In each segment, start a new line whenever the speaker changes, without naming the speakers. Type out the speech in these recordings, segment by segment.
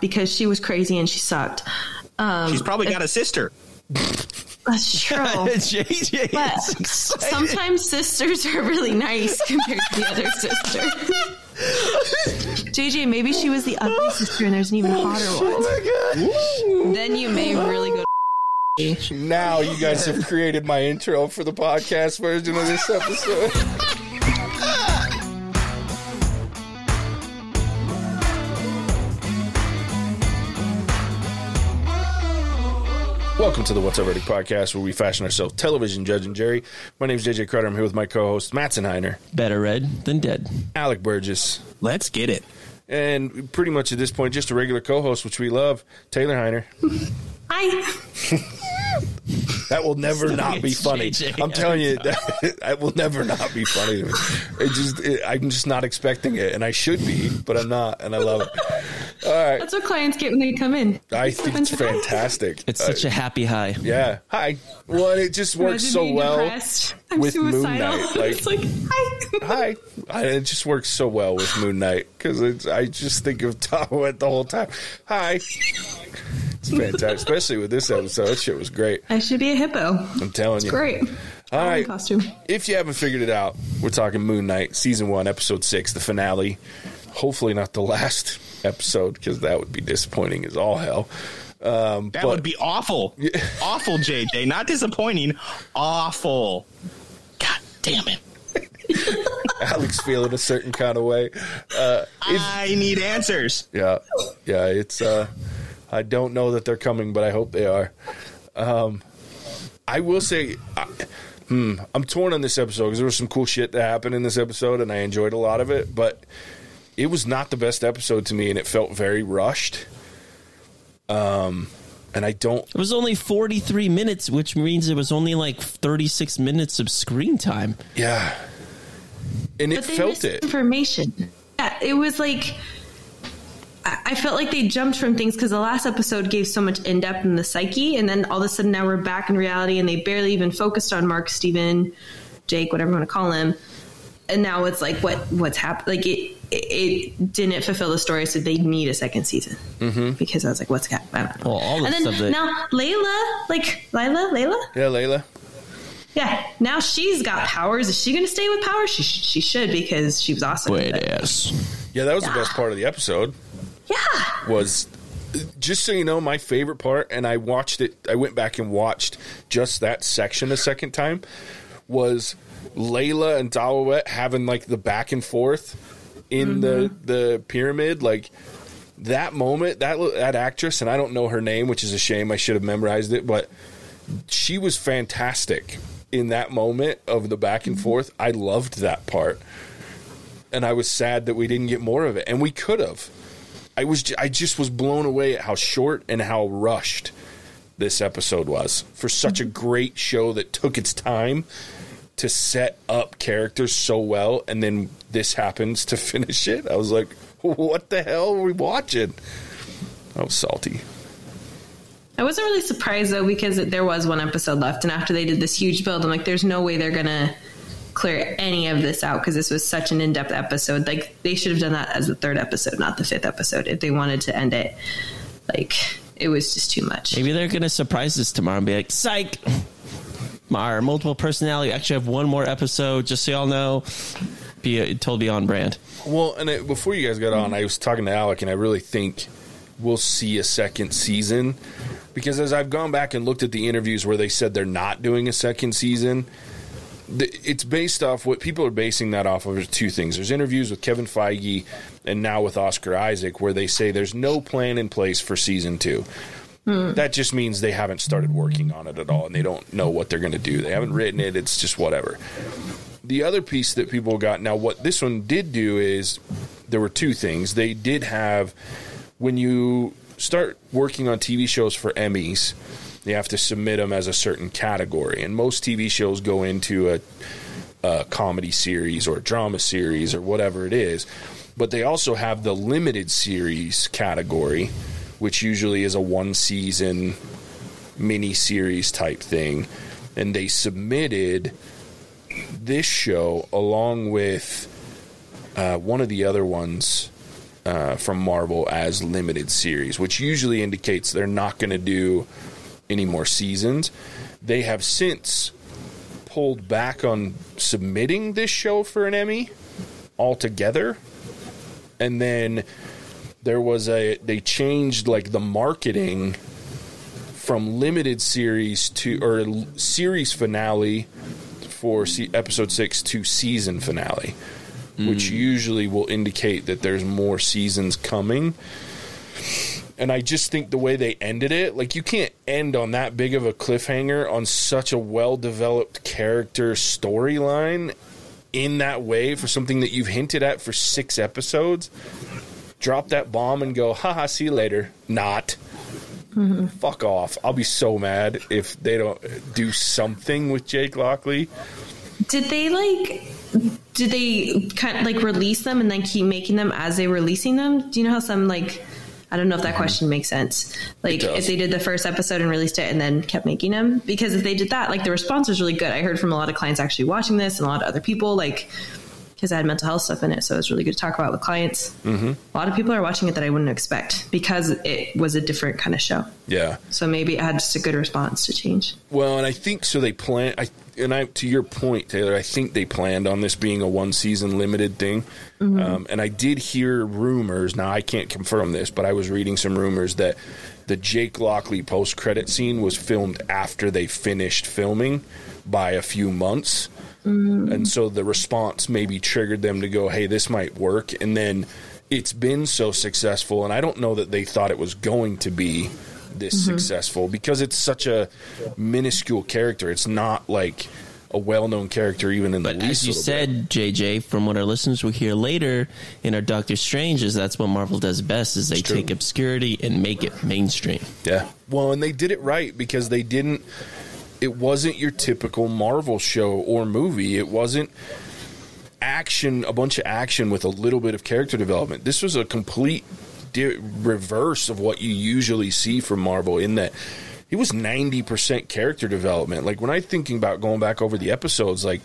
because she was crazy and she sucked. Um,
She's probably got a sister.
that's true.
JJ
But sometimes sisters are really nice compared to the other sister. JJ, maybe she was the ugly sister and there's an even hotter one.
Oh my god.
Then you may really go.
Now you guys have created my intro for the podcast version of this episode. Welcome to the What's Our Verdict podcast, where we fashion ourselves television judge and Jerry. My name is JJ Crowder. I'm here with my co-host Matt Heiner,
Better red than dead.
Alec Burgess,
Let's get it.
and pretty much at this point, just a regular co-host, which we love, Taylor Heiner.
Hi.
That will never not be funny.
JJ
I'm telling you, that, that will never not be funny to me. It just, it, I'm just not expecting it, and I should be, but I'm not, and I love it. All right,
That's what clients get when they come in.
I think it's fantastic.
It's
Uh,
such a happy high.
yeah. Hi. Well, it just works
Imagine
so
being
well.
depressed. I'm
with Moon
suicidal.
Knight, like-
it's like, hi.
Hi. I, it just works so well with Moon Knight because I just think of Taweret the whole time. Hi. It's fantastic, especially with this episode. That shit was great.
I should be a hippo.
I'm telling you.
Great.
All
Halloween
right.
Costume.
If you haven't figured it out, we're talking Moon Knight, season one, episode six, the finale. Hopefully, not the last episode because that would be disappointing as all hell. Um,
That
but
would be awful. awful, JJ. Not disappointing. Awful. God damn it.
Alex feeling a certain kind of way. Uh,
I need answers.
yeah, yeah. It's. Uh, I don't know that they're coming, but I hope they are. Um, I will say, I, hmm, I'm torn on this episode because there was some cool shit that happened in this episode, and I enjoyed a lot of it. But it was not the best episode to me, and it felt very rushed. Um, and I don't.
It was only 43 minutes, which means it was only like 36 minutes of screen time.
Yeah, and it
But they
felt it.
information. Yeah, it was like I I felt like they jumped from things because the last episode gave so much in depth in the psyche, and then all of a sudden now we're back in reality, and they barely even focused on Mark, Steven, Jake, whatever you want to call him. And now it's like what what's happened? Like it, it, it didn't fulfill the story, so they need a second season mm-hmm. because I was like, what's happening?
Well, all the
and then
stuff that-
now Layla, like Layla, Layla,
Yeah, Layla.
yeah. Now she's got powers. Is she going to stay with powers? She she should because she was awesome.
Wait, yes.
Yeah, that was the best part of the episode.
Yeah.
was just so you know my favorite part and i watched it i went back and watched just that section a second time was layla and Taweret having like the back and forth in the mm-hmm. the pyramid. Like that moment that that actress and i don't know her name which is a shame i should have memorized it but she was fantastic in that moment of the back and mm-hmm. forth. I loved that part. And i was sad that we didn't get more of it. And we could have I was I just was blown away at how short and how rushed this episode was for such a mm-hmm. great show that took its time to set up characters so well and then this happens to finish it. I was like, what the hell are we watching? I was salty.
I wasn't really surprised though because there was one episode left, and after they did this huge build, I'm like, there's no way they're gonna clear any of this out because this was such an in-depth episode. Like they should have done that as the third episode, not the fifth episode, if they wanted to end it. Like it was just too much.
Maybe they're going to surprise us tomorrow and be like, psych! Our multiple personality actually have one more episode, just so y'all know. Be uh, told be on brand.
Well, and it, before you guys got on, I was talking to Alec, and I really think we'll see a second season because as I've gone back and looked at the interviews where they said they're not doing a second season, th- it's based off what people are basing that off of. Is two things. There's interviews with Kevin Feige and now with Oscar Isaac where they say there's no plan in place for season two. Hmm. That just means they haven't started working on it at all, and they don't know what they're going to do. They haven't written it. It's just whatever the other piece that people got now what this one did do is there were two things they did have when you start working on tv shows for emmys you have to submit them as a certain category and most tv shows go into a, a comedy series or drama series or whatever it is but they also have the limited series category which usually is a one season mini series type thing and they submitted this show along with uh, one of the other ones. uh, from Marvel as limited series, which usually indicates they're not going to do any more seasons. They have since pulled back on submitting this show for an Emmy altogether. And then there was a they changed like the marketing from limited series to or series finale for episode 6 to season finale which hmm. usually will indicate that there's more seasons coming and I just think the way they ended it, like you can't end on that big of a cliffhanger on such a well developed character storyline in that way for something that you've hinted at for six episodes. Drop that bomb and go, haha, see you later. Not. Mm-hmm. Fuck off. I'll be so mad if they don't do something with Jake Lockley.
Did they like? Did they kind of like release them and then keep making them as they were releasing them? Do you know how some like? I don't know if that question makes sense. Like if they did the first episode and released it and then kept making them, because if they did that, like the response was really good. I heard from a lot of clients actually watching this and a lot of other people, like because I had mental health stuff in it, so it was really good to talk about with clients. Mm-hmm. A lot of people are watching it that I wouldn't expect because it was a different kind of show.
Yeah.
So maybe it had just a good response to change.
Well, and I think so. They plan. I and I to your point, Taylor. I think they planned on this being a one season limited thing. Um, and I did hear rumors. Now I can't confirm this, but I was reading some rumors that the Jake Lockley post credit scene was filmed after they finished filming by a few months. And mm. so the response maybe triggered them to go, "Hey, this might work." And then it's been so successful, and I don't know that they thought it was going to be this mm-hmm. successful because it's such a minuscule character. It's not like a well-known character even in
But
the
as
least
you
little
said, JJ, from what our listeners will hear later in our Doctor Strange, is that's what Marvel does best: is they
true.
take obscurity and make it mainstream.
Yeah. Well, and they did it right because they didn't. It wasn't your typical Marvel show or movie. It wasn't action, a bunch of action with a little bit of character development. This was a complete di- reverse of what you usually see from Marvel in that it was 90% character development. Like when I'm thinking about going back over the episodes, like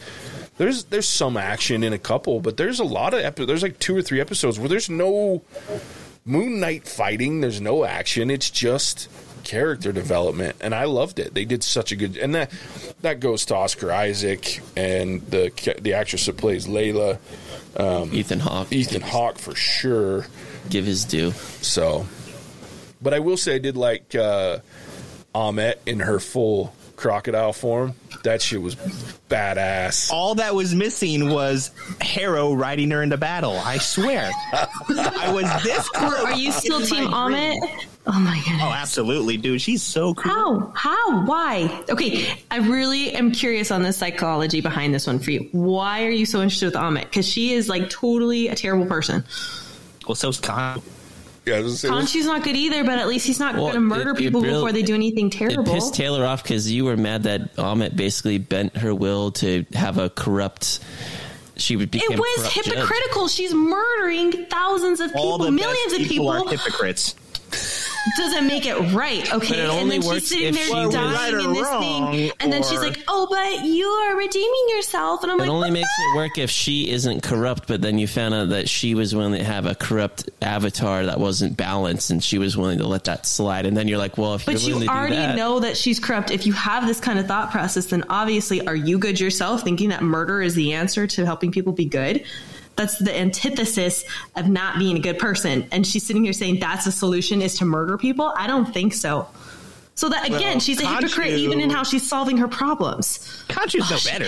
there's there's some action in a couple, but there's a lot of episodes. There's like two or three episodes where there's no Moon Knight fighting. There's no action. It's just character development, and I loved it. They did such a good, and that that goes to Oscar Isaac and the the actress that plays Layla,
Ethan Hawke,
Ethan Hawke for sure.
give his due.
So, but I will say I did like uh, Ammit in her full crocodile form. That shit was badass.
All that was missing was Harrow riding her into battle. I swear. I was this
Or
close.
are you still Team
Ammit?
Oh my god!
Oh, absolutely, dude. She's so cool.
How? How? Why? Okay, I really am curious on the psychology behind this one for you. Why are you so interested with Ammit? Because she is like totally a terrible person.
Well, so's Khan.
Yeah, it was- it was-
not good either, but at least he's not
Well,
going to murder
it- it
people
really-
before they do anything terrible.
It
terrible.
pissed Taylor off because you were mad that Ammit basically bent her will to have a corrupt. She would become
it was
corrupt judge.
hypocritical. She's murdering thousands of
All
people,
the
millions
best
of people.
are hypocrites.
doesn't make it right, okay?
But it
and then she's sitting there
she
dying
right
in this
wrong,
thing, and then she's like, "Oh, but you are redeeming yourself," and I'm
It
like, "It
only
"What
makes
the
it work if she isn't corrupt, but then you found out that she was willing to have a corrupt avatar that wasn't balanced, and she was willing to let that slide. And then you're like, well, if
But
you're
you
willing to
already
do that,
know that she's corrupt. If you have this kind of thought process, then obviously, are you good yourself? Thinking that murder is the answer to helping people be good? That's the antithesis of not being a good person. And she's sitting here saying that's the solution is to murder people. I don't think so. So that again,
Well,
she's a hypocrite even in how she's solving her problems.
Khonshu's no
Oh, shit,
better.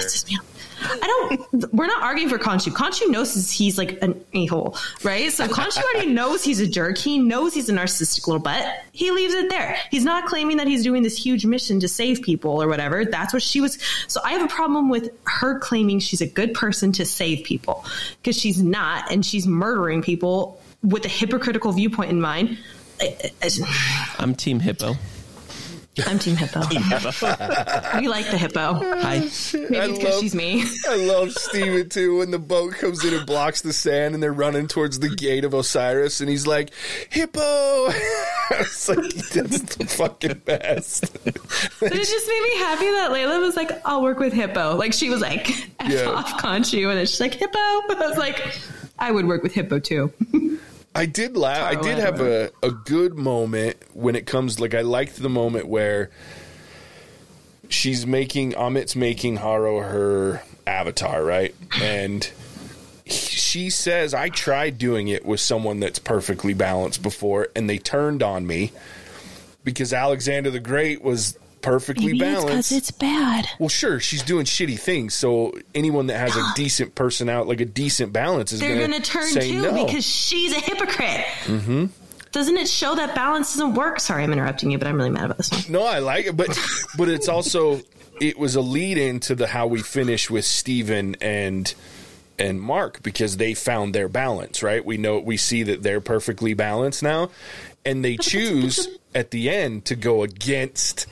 Pisses me off. I don't. We're not arguing for Khonshu. Khonshu knows he's- like an a hole, right? So Khonshu already knows he's a jerk. He knows he's a narcissistic little butt. He leaves it there. He's not claiming that he's doing this huge mission to save people or whatever. That's what she was. So I have a problem with her claiming she's a good person to save people because she's not, and she's murdering people with a hypocritical viewpoint in mind. I, I,
I'm Team Hippo.
I'm Team Hippo. we like the hippo.
Hi.
Maybe it's
I
because
love-
she's me.
I love Steven too when the boat comes in and blocks the sand and they're running towards the gate of Osiris and he's like, Hippo! it's like, that's the fucking best.
But it just made me happy that Layla was like, I'll work with Hippo. Like she was like, F
Yeah.
off Khonshu. And then she's like, Hippo. I was like, I would work with Hippo too.
I did laugh. I did have a, a good moment when it comes. Like I liked the moment where she's making Ammit's making Harrow her avatar, right? And he- she says, "I tried doing it with someone that's perfectly balanced before, and they turned on me because Alexander the Great was perfectly
Maybe it's because
balanced."
it's bad.
well, sure, she's doing shitty things. So anyone that has a decent personality, like a decent balance, is
They're
going
to turn too
no.
because she's a hypocrite. Mm-hmm. Doesn't it show that balance doesn't work? Sorry, I'm interrupting you, but I'm really mad about this one.
No, I like it, but but it's also it was a lead into the how we finish with Steven and and Mark because they found their balance, right? We know we see that they're perfectly balanced now, and they choose at the end to go against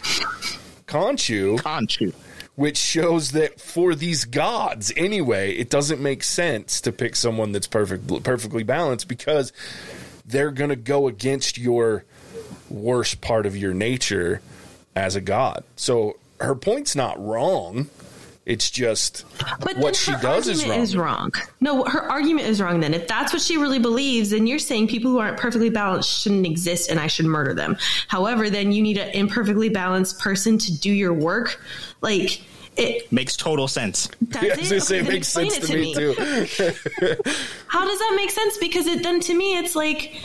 Khonshu,
Khonshu.
which shows that for these gods anyway, it doesn't make sense to pick someone that's perfect perfectly balanced because they're going to go against your worst part of your nature as a god. So her point's not wrong. It's just
But
what she does is wrong.
is wrong. No, her argument is wrong. Then, if that's what she really believes, then you're saying people who aren't perfectly balanced shouldn't exist, and I should murder them. However, then you need an imperfectly balanced person to do your work. Like it.
Makes total sense.
That's
Yeah, I was
it?
say, it makes sense
explain
to
it
me, too.
How does that make sense? Because it then to me, it's like.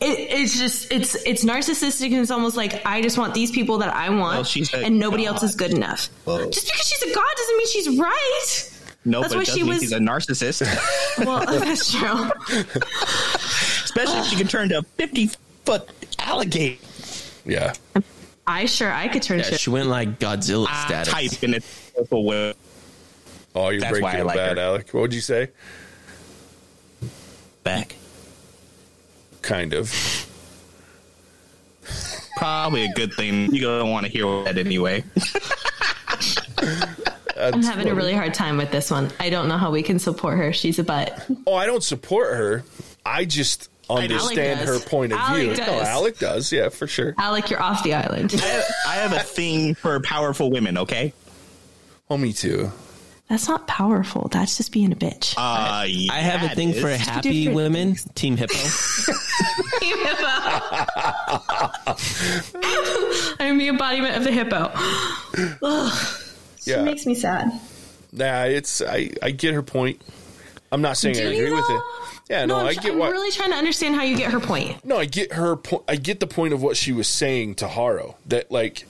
It, it's just it's it's narcissistic and it's almost like I just want these people that I want
Well, she's
and nobody
god.
else is good enough.
Well-
just because she's a god doesn't mean she's right.
No,
That's
but it does
she
mean
was-
he's a narcissist.
Well, that's true.
Especially if she can turn to a 50 foot alligator
yeah.
I sure I could turn
Yeah,
shit.
she went like Godzilla
Ah,
status.
type in a purple way.
Oh, you're
That's
breaking
why I
it
like
bad,
her.
Alec. What would you say?
back.
Kind of.
Probably a good thing. You don't want to hear that anyway.
I'm having a really hard time with this one. I don't know how we can support her. She's a butt.
Oh, I don't support her. I just understand her point of
Alec
view.
does.
No, Alec does. Yeah, for sure.
Alec, you're off the island.
I have, I have a thing for powerful women, okay?
Oh, me too.
That's not powerful. That's just being a bitch.
Uh, yeah,
I have a
it
thing for
is.
happy
different
women. Team Hippo.
I'm the embodiment of the hippo. Ugh, she
Yeah.
makes me sad.
Nah, it's I. I get her point. I'm not saying I agree
you
with it.
though?
Yeah, no,
I'm,
I get
I'm
what.
really trying to understand how you get her point.
No, I get her point. I get the point of what she was saying to Harrow. That like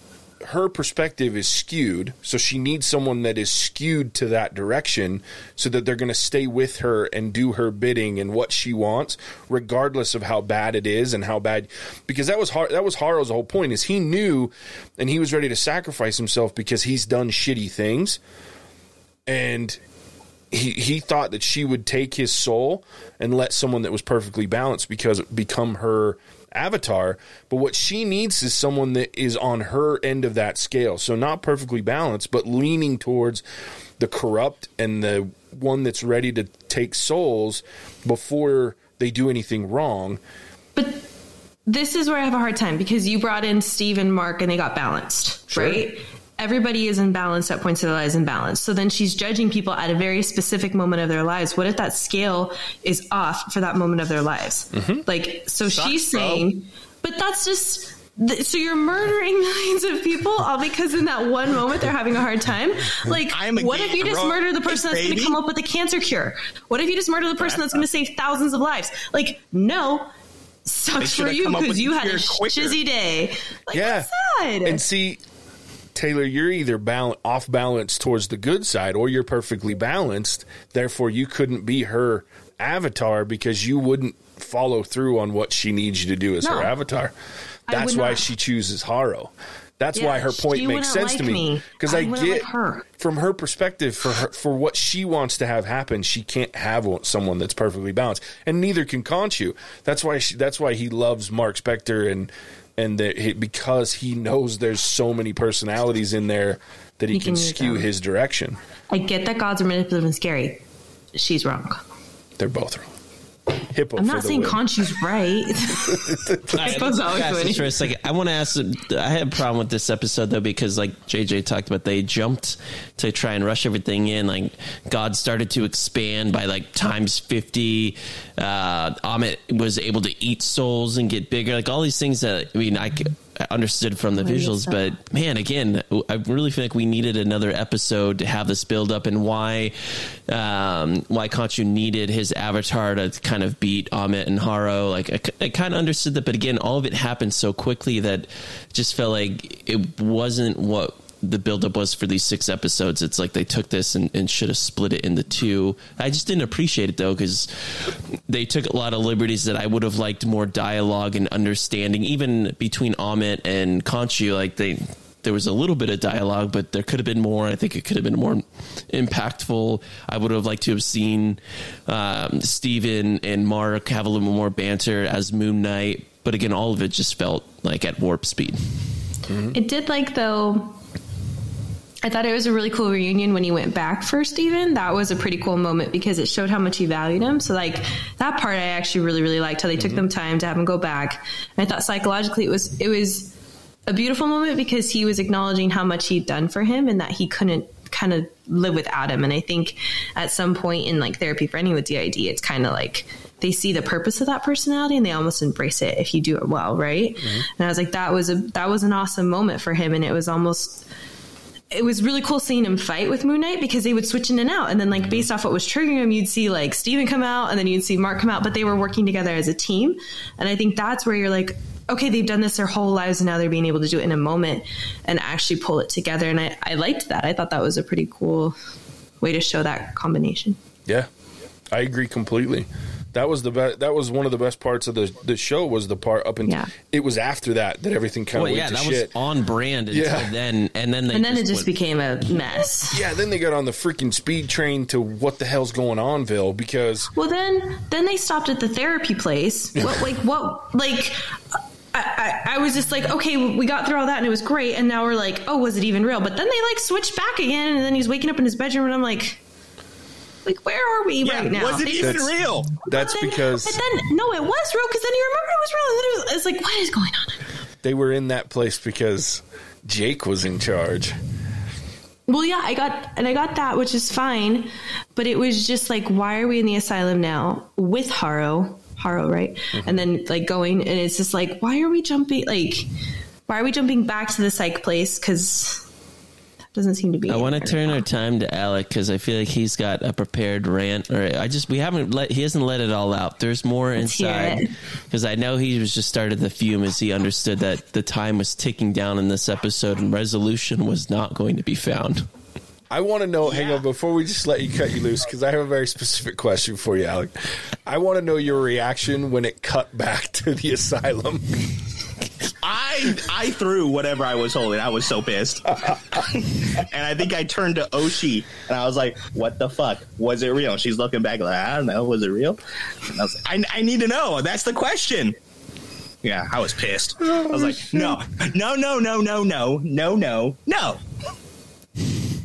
her perspective is skewed, so she needs someone that is skewed to that direction, so that they're going to stay with her and do her bidding and what she wants, regardless of how bad it is and how bad. Because that was that was Harrow's whole point is he knew, and he was ready to sacrifice himself because he's done shitty things, and he he thought that she would take his soul and let someone that was perfectly balanced because become her avatar but what she needs is someone that is on her end of that scale so not perfectly balanced but leaning towards the corrupt and the one that's ready to take souls before they do anything wrong
But this is where I have a hard time because you brought in Steve and Mark and they got balanced,
Sure.
right? Everybody is in balance at points of their lives in balance. So then she's judging people at a very specific moment of their lives. What if that scale is off for that moment of their lives? Like, so she's
bro.
saying, but that's just. th- So you're murdering millions of people all because in that one moment they're having a hard time. Like, what if you just murder the person that's going to come up with a cancer cure? What if you just murder the person that's going to save thousands of lives? Like, no, sucks for you because you had a
quicker.
shizzy day. Like,
yeah and see Taylor, you're either bal- off balance towards the good side or you're perfectly balanced. Therefore, you couldn't be her avatar because you wouldn't follow through on what she needs you to do as
No.
her avatar. That's why
not.
she chooses Harrow. That's
Yeah,
why her point makes sense to
like
me
me.
because
I
I, get
like her.
from her perspective for her for what she wants to have happen. She can't have someone that's perfectly balanced, and neither can Khonshu. That's why she, that's why he loves Mark Spector and and the, because he knows there's so many personalities in there that he,
He
can,
can
skew
them.
his direction.
I get that gods are manipulative and scary. She's wrong.
They're both wrong. Hippo.
I'm not saying
win.
Khonshu's right. I suppose I was
Guys,
winning.
for a second, I want to ask. I had a problem with this episode though because, like JJ talked about, they jumped to try and rush everything in. Like God started to expand by like times fifty. Uh, Ammit was able to eat souls and get bigger. Like all these things that I mean, I. understood from the visuals,
sir.
but man, again, I really feel like we needed another episode to have this build up and why, um, why Khonshu needed his avatar to kind of beat Ammit and Harrow. Like I, I kind of understood that, but again, all of it happened so quickly that just felt like it wasn't what the buildup was for these six episodes. It's like they took this and, and should have split it into two. I just didn't appreciate it though because they took a lot of liberties that I would have liked more dialogue and understanding, even between Ammit and Khonshu. Like they, there was a little bit of dialogue, but there could have been more. I think it could have been more impactful. I would have liked to have seen um, Steven and Mark have a little more banter as Moon Knight. But again, all of it just felt like at warp speed.
It did like though. I thought it was a really cool reunion when he went back for Steven. That was a pretty cool moment because it showed how much he valued him. So like that part I actually really, really liked how they took mm-hmm. them time to have him go back. And I thought psychologically it was it was a beautiful moment because he was acknowledging how much he'd done for him and that he couldn't kind of live without him. And I think at some point in like therapy for anyone with DID, it's kind of like they see the purpose of that personality and they almost embrace it if you do it well, right? Mm-hmm. And I was like, that was a that was an awesome moment for him, and it was almost it was really cool seeing him fight with Moon Knight because they would switch in and out. And then, like, based off what was triggering him, you'd see, like, Steven come out and then you'd see Mark come out, but they were working together as a team. And I think that's where you're like, okay, they've done this their whole lives and now they're being able to do it in a moment and actually pull it together. And I, I liked that. I thought that was a pretty cool way to show that combination.
Yeah, I agree completely. That was the best. That was one of the best parts of the the show. Was the part up until
Yeah.
it was after that that everything kind of
Well,
went
yeah,
to
that
shit.
was on brand until
Yeah.
then, and then they
And then it just
went-
became a mess.
yeah, then they got on the freaking speed train to what the hell's going on, Ville? Because
Well, then, then they stopped at the therapy place. What, like, what, like, I, I, I was just like, okay, we got through all that and it was great, and now we're like, oh, was it even real? But then they like switched back again, and then he's waking up in his bedroom, and I'm like, like, where are we
Yeah,
right now?
was it even real?
that's
but then-
because
But then, no, it was real because then you remember it was real, and then it was, it's like, what is going on?
they were in that place because Jake was in charge.
Well, yeah, I got and I got that, which is fine, but it was just like, why are we in the asylum now with Harrow? Harrow, right?
Mm-hmm.
And then like going, and it's just like, why are we jumping? Like, why are we jumping back to the psych place? Because that doesn't seem to be.
I want to turn our time to Alec because I feel like he's got a prepared rant, or I just we haven't let he hasn't let it all out. There's more
Let's
inside because I know he was just started the fume as he understood that the time was ticking down in this episode and resolution was not going to be found.
I want to know. Hang on, before we just let you cut you loose, because I have a very specific question for you, Alec. I want to know your reaction when it cut back to the asylum.
I I threw whatever I was holding. I was so pissed, and I think I turned to Oshi and I was like, "What the fuck? Was it real?" She's looking back like, "I don't know. Was it real?" And I was like, I, "I need to know. That's the question." Yeah, I was pissed. I was oh, like, "No, no, no, no, no, no, no, no, no."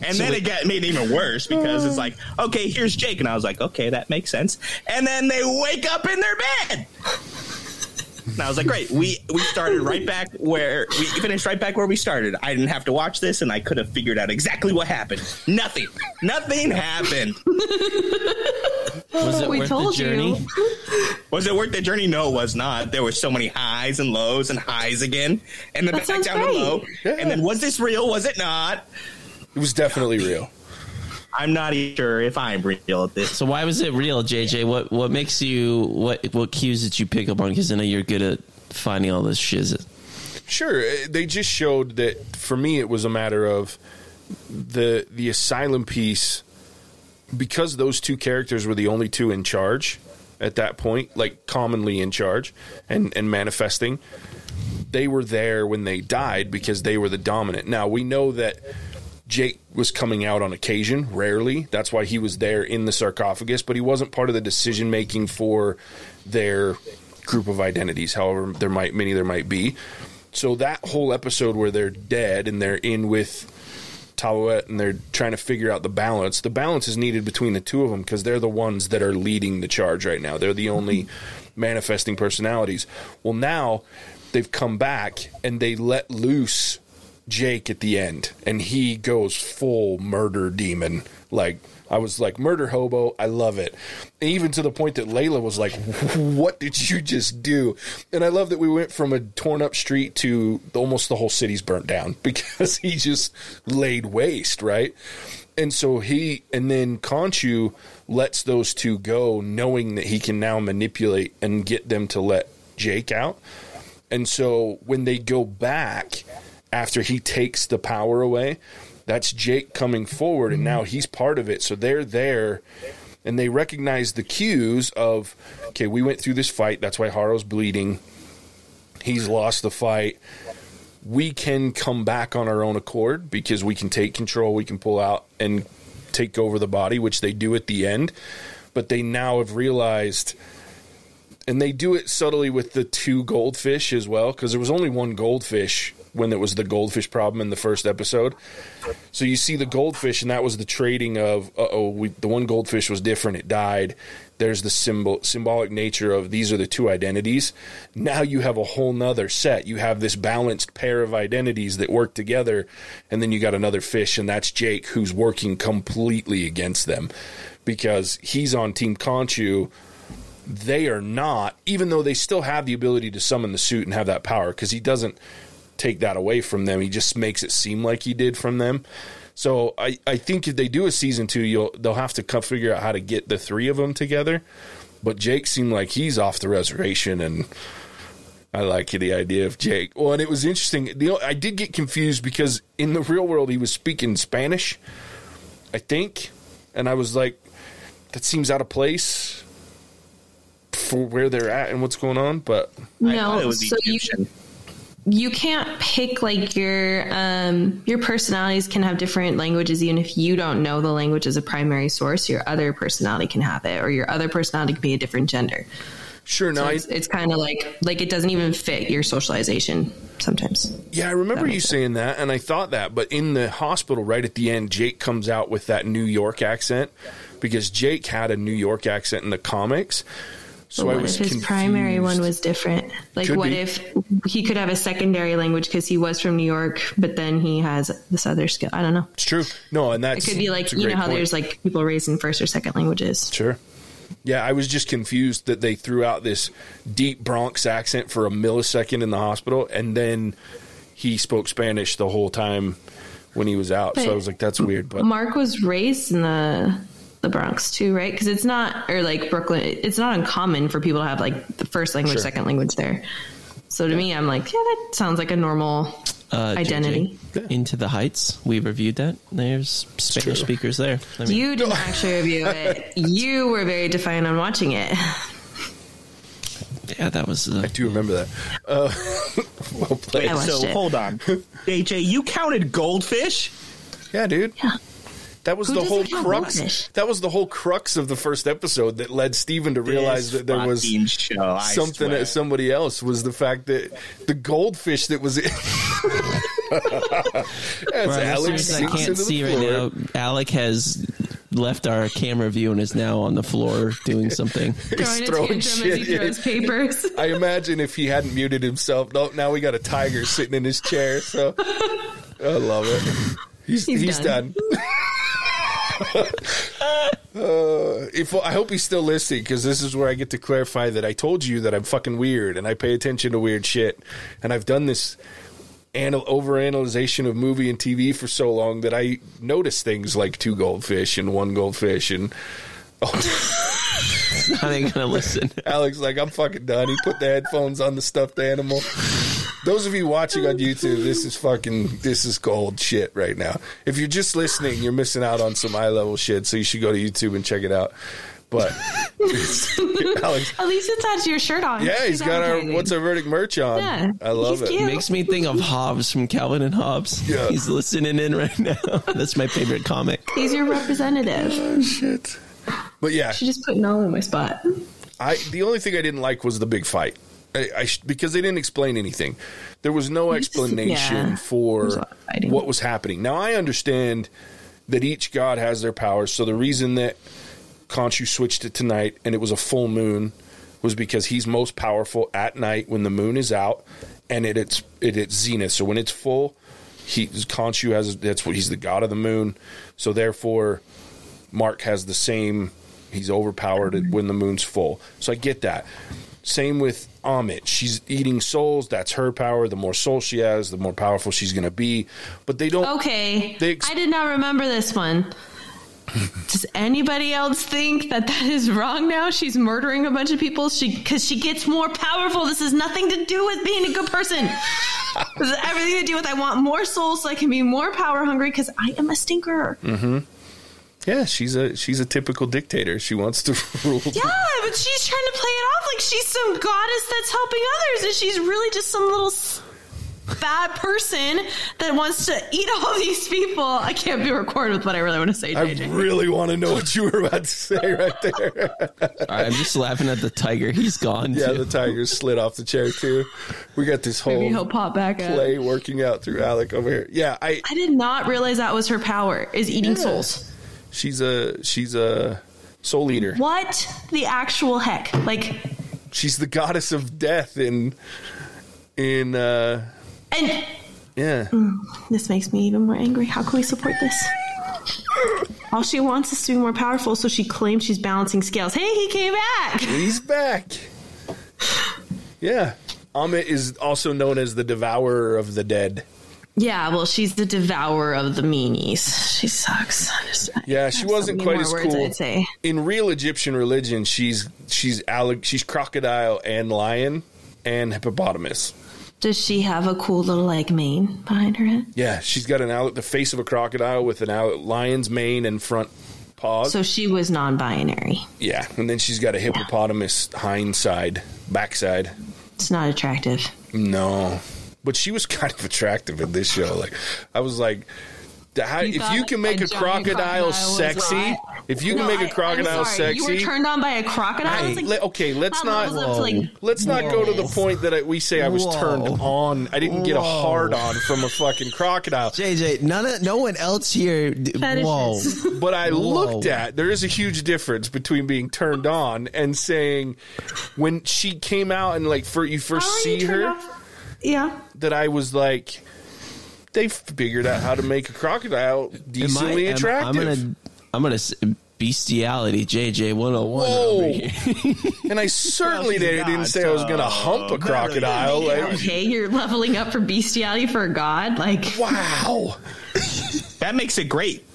And then it got made even worse because it's like, okay, here's Jake, and I was like, okay, that makes sense. And then they wake up in their bed. And I was like, great. We we started right back where we finished right back where we started. I didn't have to watch this, and I could have figured out exactly what happened. Nothing. Nothing happened.
Was it
We
worth
told
the journey?
you.
Was it worth the journey? No, it was not. There were so many highs and lows and highs again, and then
That
back down to
great.
low. And then was this real? Was it not?
It was definitely real.
I'm not even sure if I'm real at this.
So why was it real, JJ? What what makes you what what cues did you pick up on? Because I know you're good at finding all this shiz.
Sure, eh, they just showed that. For me, it was a matter of the the asylum piece because those two characters were the only two in charge at that point, like commonly in charge and and manifesting. They were there when they died because they were the dominant. Now we know that Jake was coming out on occasion, rarely. That's why he was there in the sarcophagus, but he wasn't part of the decision making for their group of identities. However, there might many there might be. So that whole episode where they're dead and they're in with Taweret and they're trying to figure out the balance. The balance is needed between the two of them because they're the ones that are leading the charge right now. They're the only manifesting personalities. Well, now they've come back and they let loose Jake at the end, and he goes full murder demon. Like I was like murder hobo. I love it, and even to the point that Layla was like, "What did you just do?" And I love that we went from a torn up street to almost the whole city's burnt down because he just laid waste, right? And so he and then Khonshu lets those two go, knowing that he can now manipulate and get them to let Jake out. And so when they go back after he takes the power away, that's Jake coming forward, and now he's part of it. So they're there, and they recognize the cues of, okay, we went through this fight. That's why Harrow's bleeding. He's lost the fight. We can come back on our own accord because we can take control. We can pull out and take over the body, which they do at the end. But they now have realized and they do it subtly with the two goldfish as well because there was only one goldfish when it was the goldfish problem in the first episode. So you see the goldfish, and that was the trading of, uh oh, the one goldfish was different; it died. There's the symbol, symbolic nature of these are the two identities. Now you have a whole nother set. You have this balanced pair of identities that work together, and then you got another fish, and that's Jake, who's working completely against them because he's on Team Khonshu they are not, even though they still have the ability to summon the suit and have that power, because he doesn't take that away from them. He just makes it seem like he did from them. So I, I think if they do a season two, you'll they'll have to come figure out how to get the three of them together. But Jake seemed like he's off the reservation, and I like the idea of Jake. Well, and it was interesting. The, I did get confused because in the real world he was speaking Spanish, I think, and I was like, that seems out of place for where they're at and what's going on. But
no, so Egyptian. you you can't pick like your um your personalities can have different languages even if you don't know the language as a primary source your other personality can have it or your other personality can be a different gender.
Sure no
so it's, it's kind of like like it doesn't even fit your socialization sometimes.
Yeah i remember you saying that and i thought that but in the hospital right at the end jake comes out with that new york accent because jake had a new york accent in the comics
so what if his confused. primary one was different? Like, could what be. if he could have a secondary language because he was from New York, but then he has this other skill? I don't know.
It's true. No, and
that could be like you know how point. there's like people raised in first or second languages.
Sure. Yeah, I was just confused that they threw out this deep Bronx accent for a millisecond in the hospital, and then he spoke Spanish the whole time when he was out. But so I was like, "That's weird." But
Mark was raised in the the Bronx too, right? Because it's not, or like Brooklyn, it's not uncommon for people to have like the first language, sure. second language there. So to yeah. me, I'm like, yeah, that sounds like a normal uh, identity.
JJ, Into the Heights, we reviewed that. There's Spanish speakers there.
I mean, you didn't actually review it. You were very defiant on watching it.
Yeah, that was. Uh,
I do remember that. Uh,
well played. Wait, so it. hold on, AJ, you counted goldfish?
Yeah, dude.
Yeah.
That was Who the whole crux. That was the whole crux of the first episode that led Steven to realize this that there was
show,
something that somebody else was the fact that the goldfish that was. As
Alex I can't see right now. Alec has left our camera view and is now on the floor doing something.
He's throwing shit. He throws papers.
I imagine if he hadn't muted himself. No, now we got a tiger sitting in his chair. So I love it. He's, he's, he's done. done. Uh, if I hope he's still listening because this is where I get to clarify that I told you that I'm fucking weird and I pay attention to weird shit, and I've done this anal- overanalyzation of movie and TV for so long that I notice things like two goldfish and one goldfish and.
Oh. I ain't gonna listen.
Alex, like I'm fucking done. He put the headphones on the stuffed animal. Those of you watching on YouTube, this is fucking this is gold shit right now. If you're just listening, you're missing out on some eye level shit. So you should go to YouTube and check it out. But
Alex, at least it's has your shirt on.
Yeah, he's got our what's our verdict merch on. Yeah, I love it.
Cute. Makes me think of Hobbes from Calvin and Hobbes. Yeah. he's listening in right now. That's my favorite comic.
He's your representative.
Oh, shit. But yeah,
she just put Noel in my spot.
I the only thing I didn't like was the big fight I, I because they didn't explain anything. There was no explanation
yeah.
For
a lot of fighting.
what was happening. Now I understand that each god has their powers. So the reason that Khonshu switched it tonight and it was a full moon was because he's most powerful at night when the moon is out and it, it's it, it's zenith. So when it's full, he Khonshu has that's what he's the god of the moon. So therefore, Mark has the same. He's overpowered when the moon's full. So I get that. Same with Ammit. She's eating souls. That's her power. The more souls she has, the more powerful she's going to be. But they don't.
Okay.
They ex-
I did not remember this one. Does anybody else think that that is wrong now? She's murdering a bunch of people she because she gets more powerful. This has nothing to do with being a good person. this has everything to do with I want more souls so I can be more power hungry because I am a stinker. Mm-hmm.
Yeah, she's a she's a typical dictator. She wants to rule.
Yeah, but she's trying to play it she's some goddess that's helping others, and she's really just some little s- bad person that wants to eat all these people. I can't be recorded with what I really want to say,
I really want to know what you were about to say right there.
I'm just laughing at the tiger. He's gone.
yeah,
too.
the tiger slid off the chair too. We got this
Maybe he'll
whole
pop back up.
play working out through Alec over here. Yeah, I
I did not realize that was her power is eating
Yeah.
souls.
she's a she's a soul eater.
What the actual heck? Like,
She's the goddess of death in in uh
and
yeah.
this makes me even more angry. How can we support this? All she wants is to be more powerful, so she claims she's balancing scales. Hey, he came back.
He's back. Yeah. Ammit is also known as the devourer of the dead.
Yeah, well, she's the devourer of the meanies. She sucks. Just-
Yeah, she wasn't
so
quite as
more words
cool. In real Egyptian religion, she's she's allig- she's crocodile and lion and hippopotamus.
Does she have a cool little like mane behind her head?
Yeah, she's got an al- the face of a crocodile with an al- lion's mane and front paws.
So she was non-binary.
yeah, and then she's got a hippopotamus hind side, backside.
It's not attractive.
No, but she was kind of attractive in this show. Like, I was like, how, if you can make
a
crocodile,
crocodile
sexy? If you can
No,
make
I-
a crocodile
I'm You were turned on by a crocodile. I was like,
okay, let's not
levels up to, like, um,
let's not go to the point that I, we say I was
Whoa.
turned on. I didn't get a hard on from a fucking crocodile.
JJ, none of, no one else here. d-
Fetishes.
Whoa.
But I
Whoa.
looked at there is a huge difference between being turned on and saying when she came out and like for you first
oh, How
see
you
her
off? Yeah.
that I was like they figured out how to make a crocodile
Am I-
decently
am-
attractive.
I'm gonna, I'm gonna s- bestiality. JJ 101 over here.
and I certainly
she's
didn't, didn't
not,
say I was uh, going to hump a crocodile.
than
Like,
Okay, you're leveling up for bestiality for a god. Like,
wow.
That makes it great.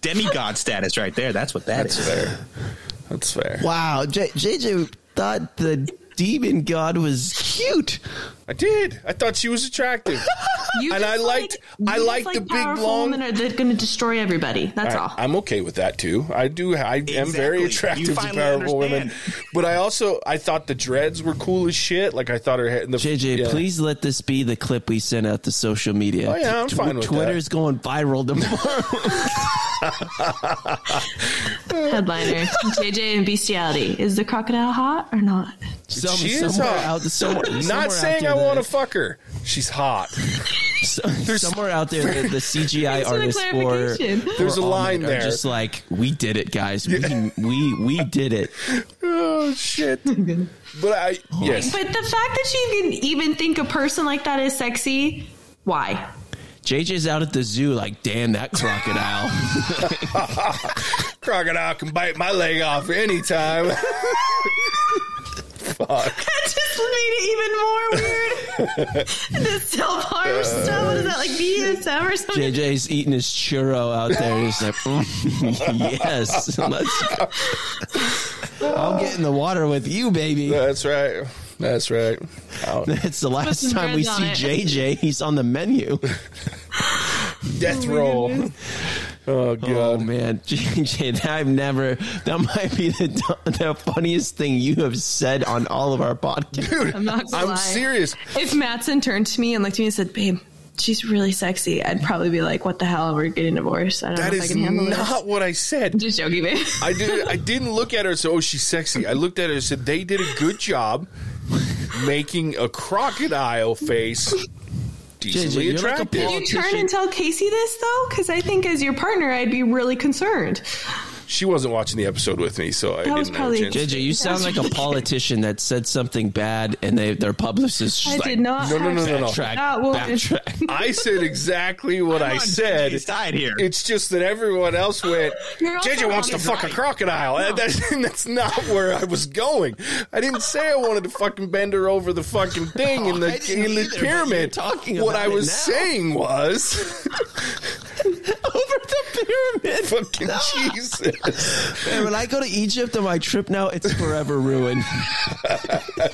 Demigod status right there. That's what that
That's
is.
fair. That's fair.
Wow, J- JJ thought the demon god was cute.
I did. I thought she was attractive.
you
And
just
I liked-
like,
I
you just
liked
like
the big,
powerful
long-
women are going to destroy everybody. That's all.
I, am okay with that too. I do. I am
Exactly.
very
You
attracted to
finally
powerful women, but I also I thought the dreads were cool as shit. Like I thought her head. The,
JJ,
yeah.
please let this be the clip we send out to social media.
Oh, yeah, I'm
Tw-
fine with
Twitter's going viral tomorrow.
Headliner: JJ and bestiality. Is the crocodile hot or not?
Some-
She is
somewhere
hot.
out, somewhere, somewhere
Not
out
saying
there
I want to fuck her. She's hot.
So- somewhere out there, the, the CGI
Thanks for
artists for.
There's
for
a line
Ammit are
there.
just like we did it, guys. We we we did it.
Oh shit! But I yes.
But the fact that you can even think a person like that is sexy, why?
JJ's out at the zoo, like, damn that crocodile.
crocodile can bite my leg off anytime. Fuck.
That just made it even more weird. the self harm stuff. What is that like BDSM or something?
JJ's eating his churro out there. He's like, mm, yes, let's go. I'll get in the water with you, baby.
That's right. That's right. Oh,
It's the last
some
time we see
it.
JJ. He's on the menu.
death roll. Oh
Oh
god.
man, JJ, I've never. That might be the the funniest thing you have said on all of our podcasts.
Dude,
I'm not gonna
I'm
lie.
serious.
If Matson turned to me and looked at me and said, "Babe, she's really sexy," I'd probably be like, "What the hell? We're getting divorced. I don't
That
know if I can handle
not what I said.
this." Just joking, babe.
I did. I didn't look at her and say, "Oh, she's sexy." I looked at her and said, "They did a good job making a crocodile face decently
JJ, you're like.
Did you turn and tell Casey this though? Because I think as your partner, I'd be really concerned.
She wasn't watching the episode with me, so I
That
didn't
probably-
have a chance.
JJ, you sound like a politician that said something bad, and they their publicist.
I
just
did
like,
not.
No, no, no, no, no.
Backtrack,
That
backtrack.
I said exactly what I
on
said.
JJ's side here.
It's just that everyone else
oh, went.
JJ wants to
on
fuck a
right.
crocodile. And That's, and that's not where I was going. I didn't say I wanted to fucking bend her over the fucking thing in the in the
either,
pyramid.
you're talking
what I was
now.
saying was
over the pyramid.
fucking Jesus.
Man, when I go to Egypt on my trip now, it's forever ruined.
We're gonna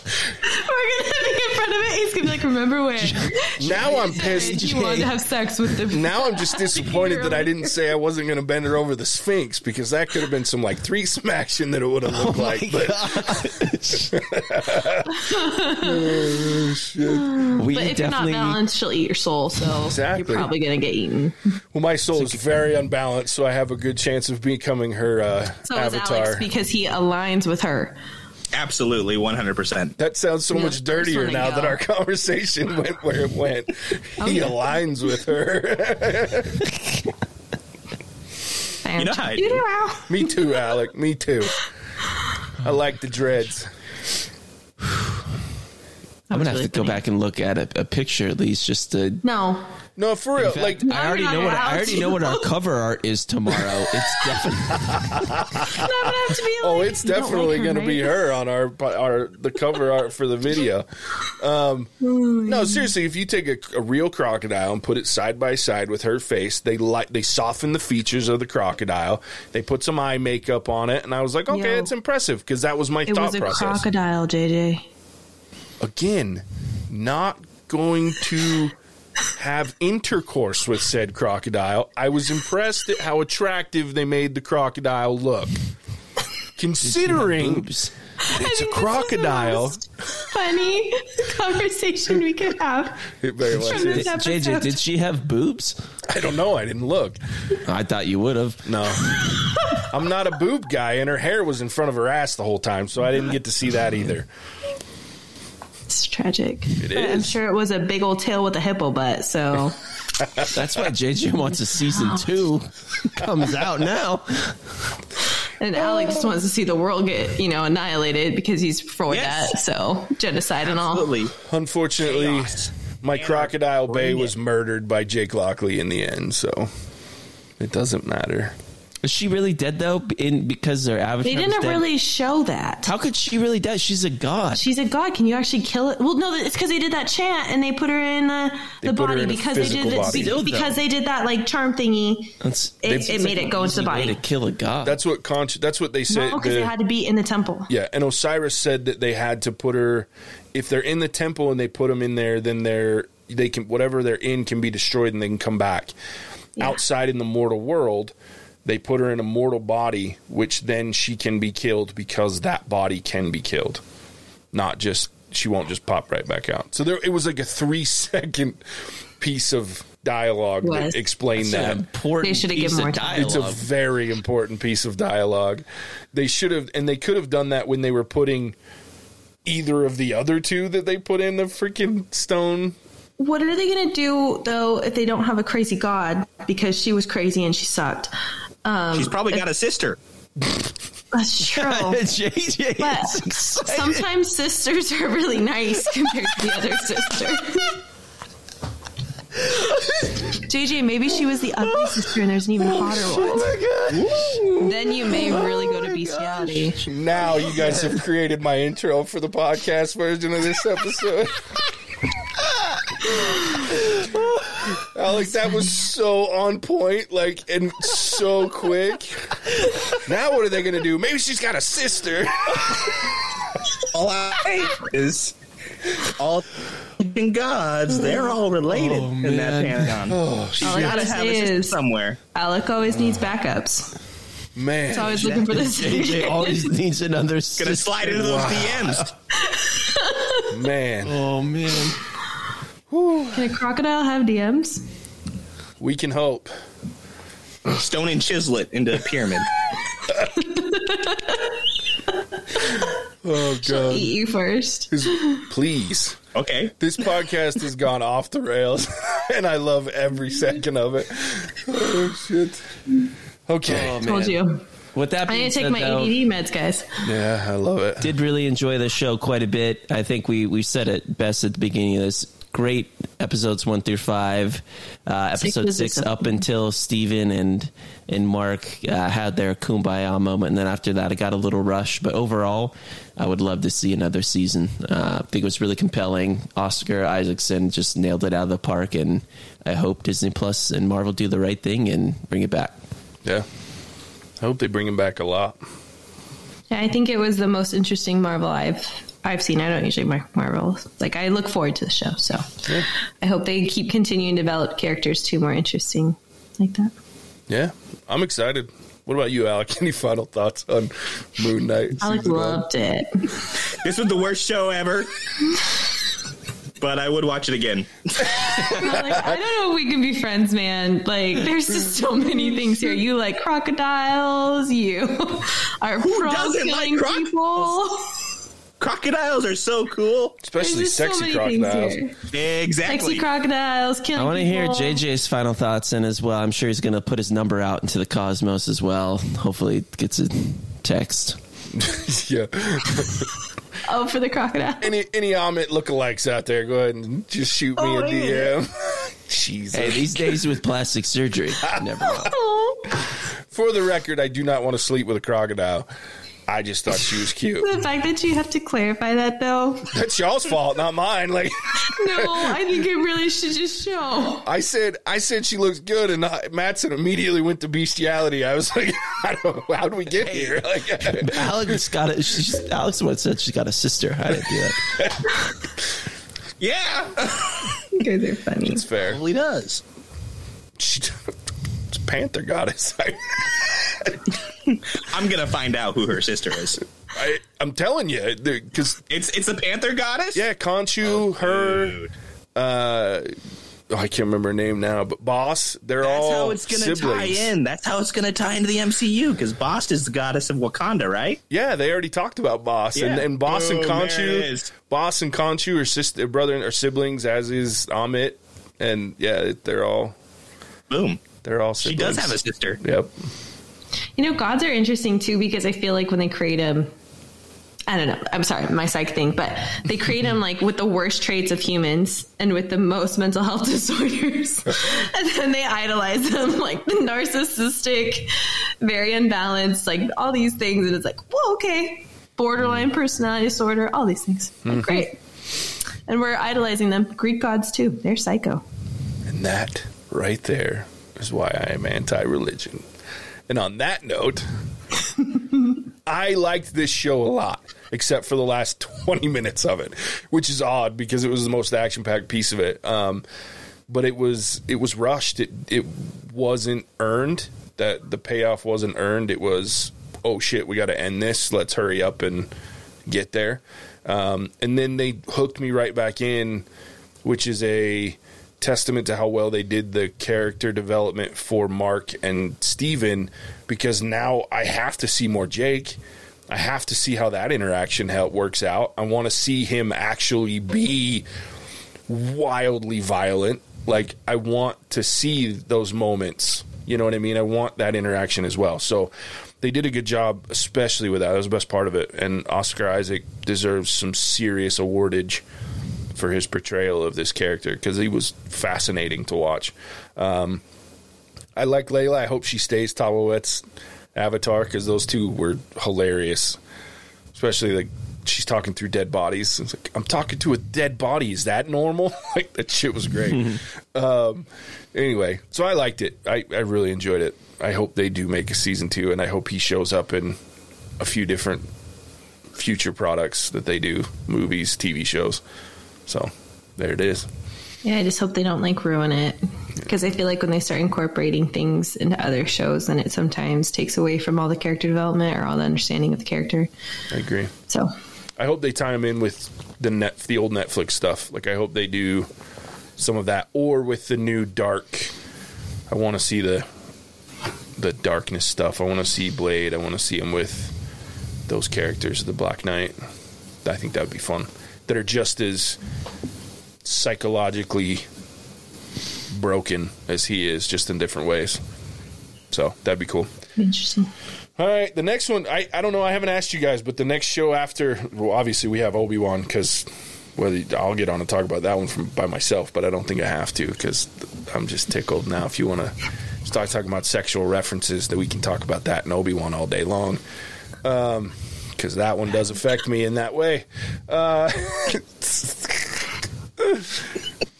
be in front of it. He's gonna be like, "Remember when
Now I'm pissed.
you wanted to have sex with the?"
Now I'm just disappointed that I didn't say I wasn't going to bend her over the Sphinx because that could have been some like threesome action that it would have
Oh
looked like. But oh,
we
But if you're not
definitely.
balanced, she'll eat your soul. So
Exactly.
you're probably gonna get eaten.
well, my soul is very unbalanced, so I have a good chance of becoming her uh,
So is
avatar.
Alex because he aligns with her.
Absolutely, one hundred percent.
That sounds so
Yeah,
much dirtier now
go.
that our conversation went where it went. he
yeah.
aligns with her.
You know how I do.
Me too, Alec. Me too. I like the dreads.
I'm gonna have to go back and look at a, a picture at least, just to.
No,
No, for real.
Fact,
like
I already know what I already know what our cover art is tomorrow. It's definitely
that to be.
Oh, it's definitely going to be her on our our the cover art for the video. Um, no, seriously, if you take a, a real crocodile and put it side by side with her face, they like they soften the features of the crocodile. They put some eye makeup on it, and I was like, okay,
Yo.
it's impressive because that was my
It
thought
was a
process.
crocodile, JJ.
Again, not going to have intercourse with said crocodile. I was impressed at how attractive they made the crocodile look. Considering it's a
think this is the
crocodile.
most Funny conversation we could have.
It very much
From
is.
this
JJ, did she have boobs?
I don't know. I didn't look.
I thought you would have.
No. I'm not a boob guy, and her hair was in front of her ass the whole time, so I didn't get to see that either.
It's tragic.
It
But I'm sure it was a big old tail with a hippo butt. So
That's why JJ wants a season two. Comes out now.
and Alex just wants to see the world get you know annihilated because he's for
Yes.
that. So genocide and all.
Unfortunately,
Chaos.
my crocodile bay
Bring
was
it.
murdered by Jake Lockley in the end, so it doesn't matter.
Is she really dead though? In because their avatar.
They didn't
dead?
really show that.
How could she really die? She's a god.
She's a god. Can you actually kill it? Well, no, it's because they did that chant and they put her in the,
They
the body
in
because they did it,
body.
be-
oh,
because they did that like charm thingy.
That's,
It, it made it go into the
easy way
body.
to kill a god.
That's what con- That's what they said.
No, because
the-
they had to be in the temple.
Yeah, and Osiris said that they had to put her if they're in the temple and they put them in there, then they're they can whatever they're in can be destroyed and they can come back.
Yeah.
Outside in the mortal world, they put her in a mortal body, which then she can be killed because that body can be killed. Not just she won't just pop right back out. So there it was like a three second piece of dialogue
Was.
that explained
That's
that.
important
They should've
piece
given more time.
It's a very important piece of dialogue. They should have, and they could have done that when they were putting either of the other two that they put in the freaking stone.
What are they going to do though if they don't have a crazy god because she was crazy and she sucked? Um,
She's probably got a sister.
that's true.
JJ.
But sometimes sisters are really nice compared to the other sister. JJ, maybe she was the ugly sister and there's an even hotter
Oh
one. Then you may really go to bestiality.
Now you guys have created my intro for the podcast version of this episode. Alex, that was so on point, like, and so quick. Now what are they going to do? Maybe she's got a sister.
All I is all fucking gods. They're all related
Oh,
in that
man.
pantheon.
Oh,
She's
All I
got to
gotta
have a sister
is-
somewhere.
Alec always needs backups.
man.
So always was looking for this.
JJ always needs another.
Gonna
sister.
slide into those
Wow.
DMs.
man.
Oh man.
Can a crocodile have DMs?
We can hope.
Stone and chisel it into a pyramid.
Oh
She'll eat you first.
Please.
Okay.
This podcast has gone off the rails, and I love every second of it. Oh shit. Okay.
Oh,
Told you.
With that
I
being
need to take my
though,
ADD meds, guys.
Yeah, I love it.
did really enjoy the show quite a bit. I think we we said it best at the beginning of this. Great episodes one through five. Uh, episode
was
six up until Steven and and Mark uh, had their kumbaya moment, and then after that, it got a little rush. But overall, I would love to see another season. Uh, I think it was really compelling. Oscar Isaacson just nailed it out of the park, and I hope Disney Plus and Marvel do the right thing and bring it back.
Yeah. I hope they bring him back a lot.
Yeah, I think it was the most interesting Marvel I've I've seen. I don't usually like Marvel. Like I look forward to the show, so I hope they keep continuing to develop characters too more interesting like that.
Yeah, I'm excited. What about you, Alec? Any final thoughts on Moon Knight?
Alex
season one?
loved it.
This was the worst show ever. but I would watch it again.
I'm like, I don't know if we can be friends, man. Like, there's just so many things here. You like crocodiles. You are pro
doesn't like croc-
people.
Crocodiles are so cool.
Especially
There's just so
sexy crocodiles.
Exactly.
Sexy crocodiles killing.
I want to hear. JJ's final thoughts in as well. I'm sure he's going to put his number out into the cosmos as well. Hopefully, it gets a text.
yeah.
Oh, for the crocodile.
Any any Ammit lookalikes out there? Go ahead and just shoot me
Oh,
a
yeah.
DM. Jesus.
Hey, these days with plastic surgery, never know.
Oh,
For the record, I do not want to sleep with a crocodile. I just thought she was cute.
the fact that you have to clarify that, though.
That's y'all's fault, not mine. Like
No, I think it really should just show.
I said, I said she looks good, and uh, Matson immediately went to bestiality. I was like, I don't know, how did we get here? Like,
Alex got it. She's, Alex once said she's got a sister. I didn't do that.
yeah.
You guys are funny.
it's fair.
Probably does.
She, it's Panther goddess.
I'm gonna find out who her sister is.
I, I'm telling you, because
It's it's the Panther goddess.
yeah, Khonshu, her, uh, oh, I can't remember her name now, but Bast, they're
That's
all
how it's gonna
siblings.
tie in. That's how it's gonna tie into the MCU because Bast is the goddess of Wakanda, right?
Yeah, they already talked about Bast, and,
Yeah.
and Bast and
Boom, there it Khonshu.
Bast and Khonshu are sister, brother, or siblings, as is Ammit, and yeah, they're all
Boom.
They're all.
She does have a sister.
Yep.
You know, gods are interesting too because I feel like when they create them, I don't know. I'm sorry, my psych thing, but they create them like with the worst traits of humans and with the most mental health disorders, and then they idolize them like the narcissistic, very unbalanced, like all these things, and it's like, whoa, okay, borderline mm. personality disorder, all these things, Like, mm-hmm. great. And we're idolizing them. Greek gods too. They're psycho.
And that right there is why I am anti-religion. And on that note, I liked this show a lot, except for the last 20 minutes of it, which is odd because it was the most action-packed piece of it. Um, but it was it was rushed. It it wasn't earned. That the payoff wasn't earned. It was oh shit, we got to end this. Let's hurry up and get there. Um, and then they hooked me right back in, which is a testament to how well they did the character development for Mark and Steven because now I have to see more Jake. I have to see how that interaction how works out. I want to see him actually be wildly violent. Like I want to see those moments. You know what I mean? I want that interaction as well. So they did a good job, especially with that. That was the best part of it. And Oscar Isaac deserves some serious awardage for his portrayal of this character because he was fascinating to watch. Um, I like Layla. I hope she stays Taweret's avatar because those two were hilarious. Especially like she's talking through dead bodies. It's like I'm talking to a dead body. Is that normal? like that shit was great. um, anyway, so I liked it. I, I really enjoyed it. I hope they do make a season two, and I hope he shows up in a few different future products that they do, movies, TV shows. So there it is.
Yeah, I just hope they don't like ruin it because I feel like when they start incorporating things into other shows, then it sometimes takes away from all the character development or all the understanding of the character.
I agree.
So
I hope they tie them in with the net, the old Netflix stuff. Like I hope they do some of that, or with the new dark. I want to see the the darkness stuff. I want to see Blade. I want to see him with those characters, the Black Knight. I think that would be fun. That are just as psychologically broken as he is, just in different ways. So that'd be cool.
Interesting.
All right, the next one. I, I don't know. I haven't asked you guys, but the next show after, well, obviously we have Obi Wan because whether I'll get on and talk about that one from by myself, but I don't think I have to because I'm just tickled now. If you want to start talking about sexual references, that we can talk about that in Obi Wan all day long. Um, because that one does affect me in that way. Uh,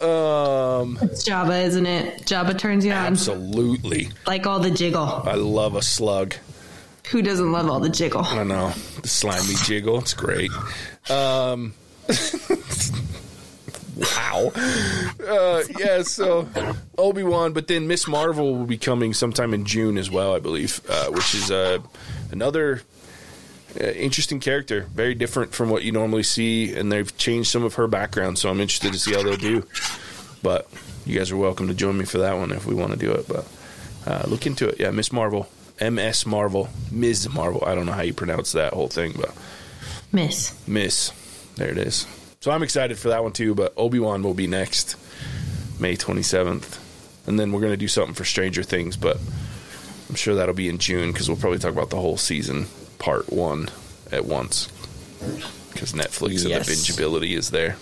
um,
It's Jabba, isn't it? Jabba turns you on.
absolutely.
Like all the jiggle.
I love a slug.
Who doesn't love all the jiggle?
I know the slimy jiggle. It's great. Um, wow. Uh, yeah. So Obi Wan, but then Miss Marvel will be coming sometime in June as well, I believe, uh, which is uh, another. Uh, interesting character, very different from what you normally see, and they've changed some of her background. So I'm interested to see how they'll do. But you guys are welcome to join me for that one if we want to do it. But uh, look into it. Yeah, Miss Marvel, M.S. Marvel, Ms. Marvel. I don't know how you pronounce that whole thing, but
Miss.
Miss. There it is. So I'm excited for that one too. But Obi Wan will be next, May 27th, and then we're gonna do something for Stranger Things. But I'm sure that'll be in June because we'll probably talk about the whole season, part one, at once. Because Netflix and the bingeability is there.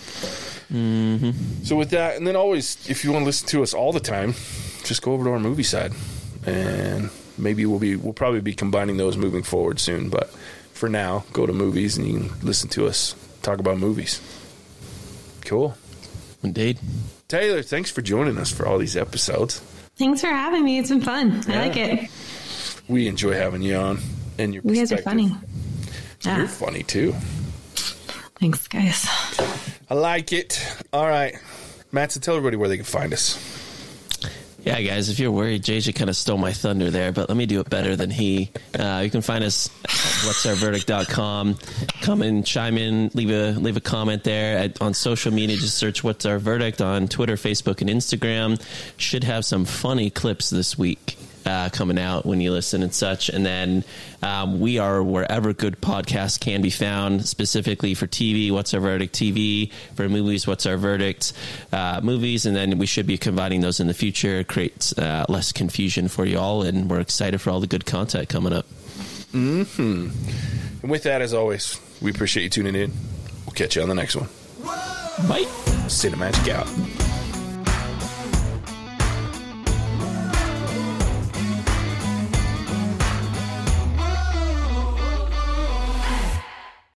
Mm-hmm. So with that, and then always, if you want to listen to us all the time, just go over to our movie side, and maybe we'll be we'll probably be combining those moving forward soon. But for now, go to movies and you can listen to us talk about movies. Cool,
Indeed.
Taylor. Thanks for joining us for all these episodes.
Thanks for having me. It's been fun.
Yeah.
I like it.
We enjoy having you on, and your
You guys are funny. Yeah.
You're funny too.
Thanks, guys.
I like it. All right, Matt. So tell everybody where they can find us.
Yeah, guys, if you're worried, JJ kind of stole my thunder there, but let me do it better than he. Uh, you can find us at what'sourverdict.com. Come and chime in, leave a leave a comment there. At, on social media, just search What's Our Verdict on Twitter, Facebook, and Instagram. Should have some funny clips this week uh, coming out when you listen and such. And then um, we are wherever good podcasts can be found, specifically for TV, What's Our Verdict TV, for movies, What's Our Verdict uh, movies. And then we should be combining those in the future, create uh, less confusion for you all. And we're excited for all the good content coming up.
And with that, as always, we appreciate you tuning in. We'll catch you on the next one.
Bye.
Cinemagic out.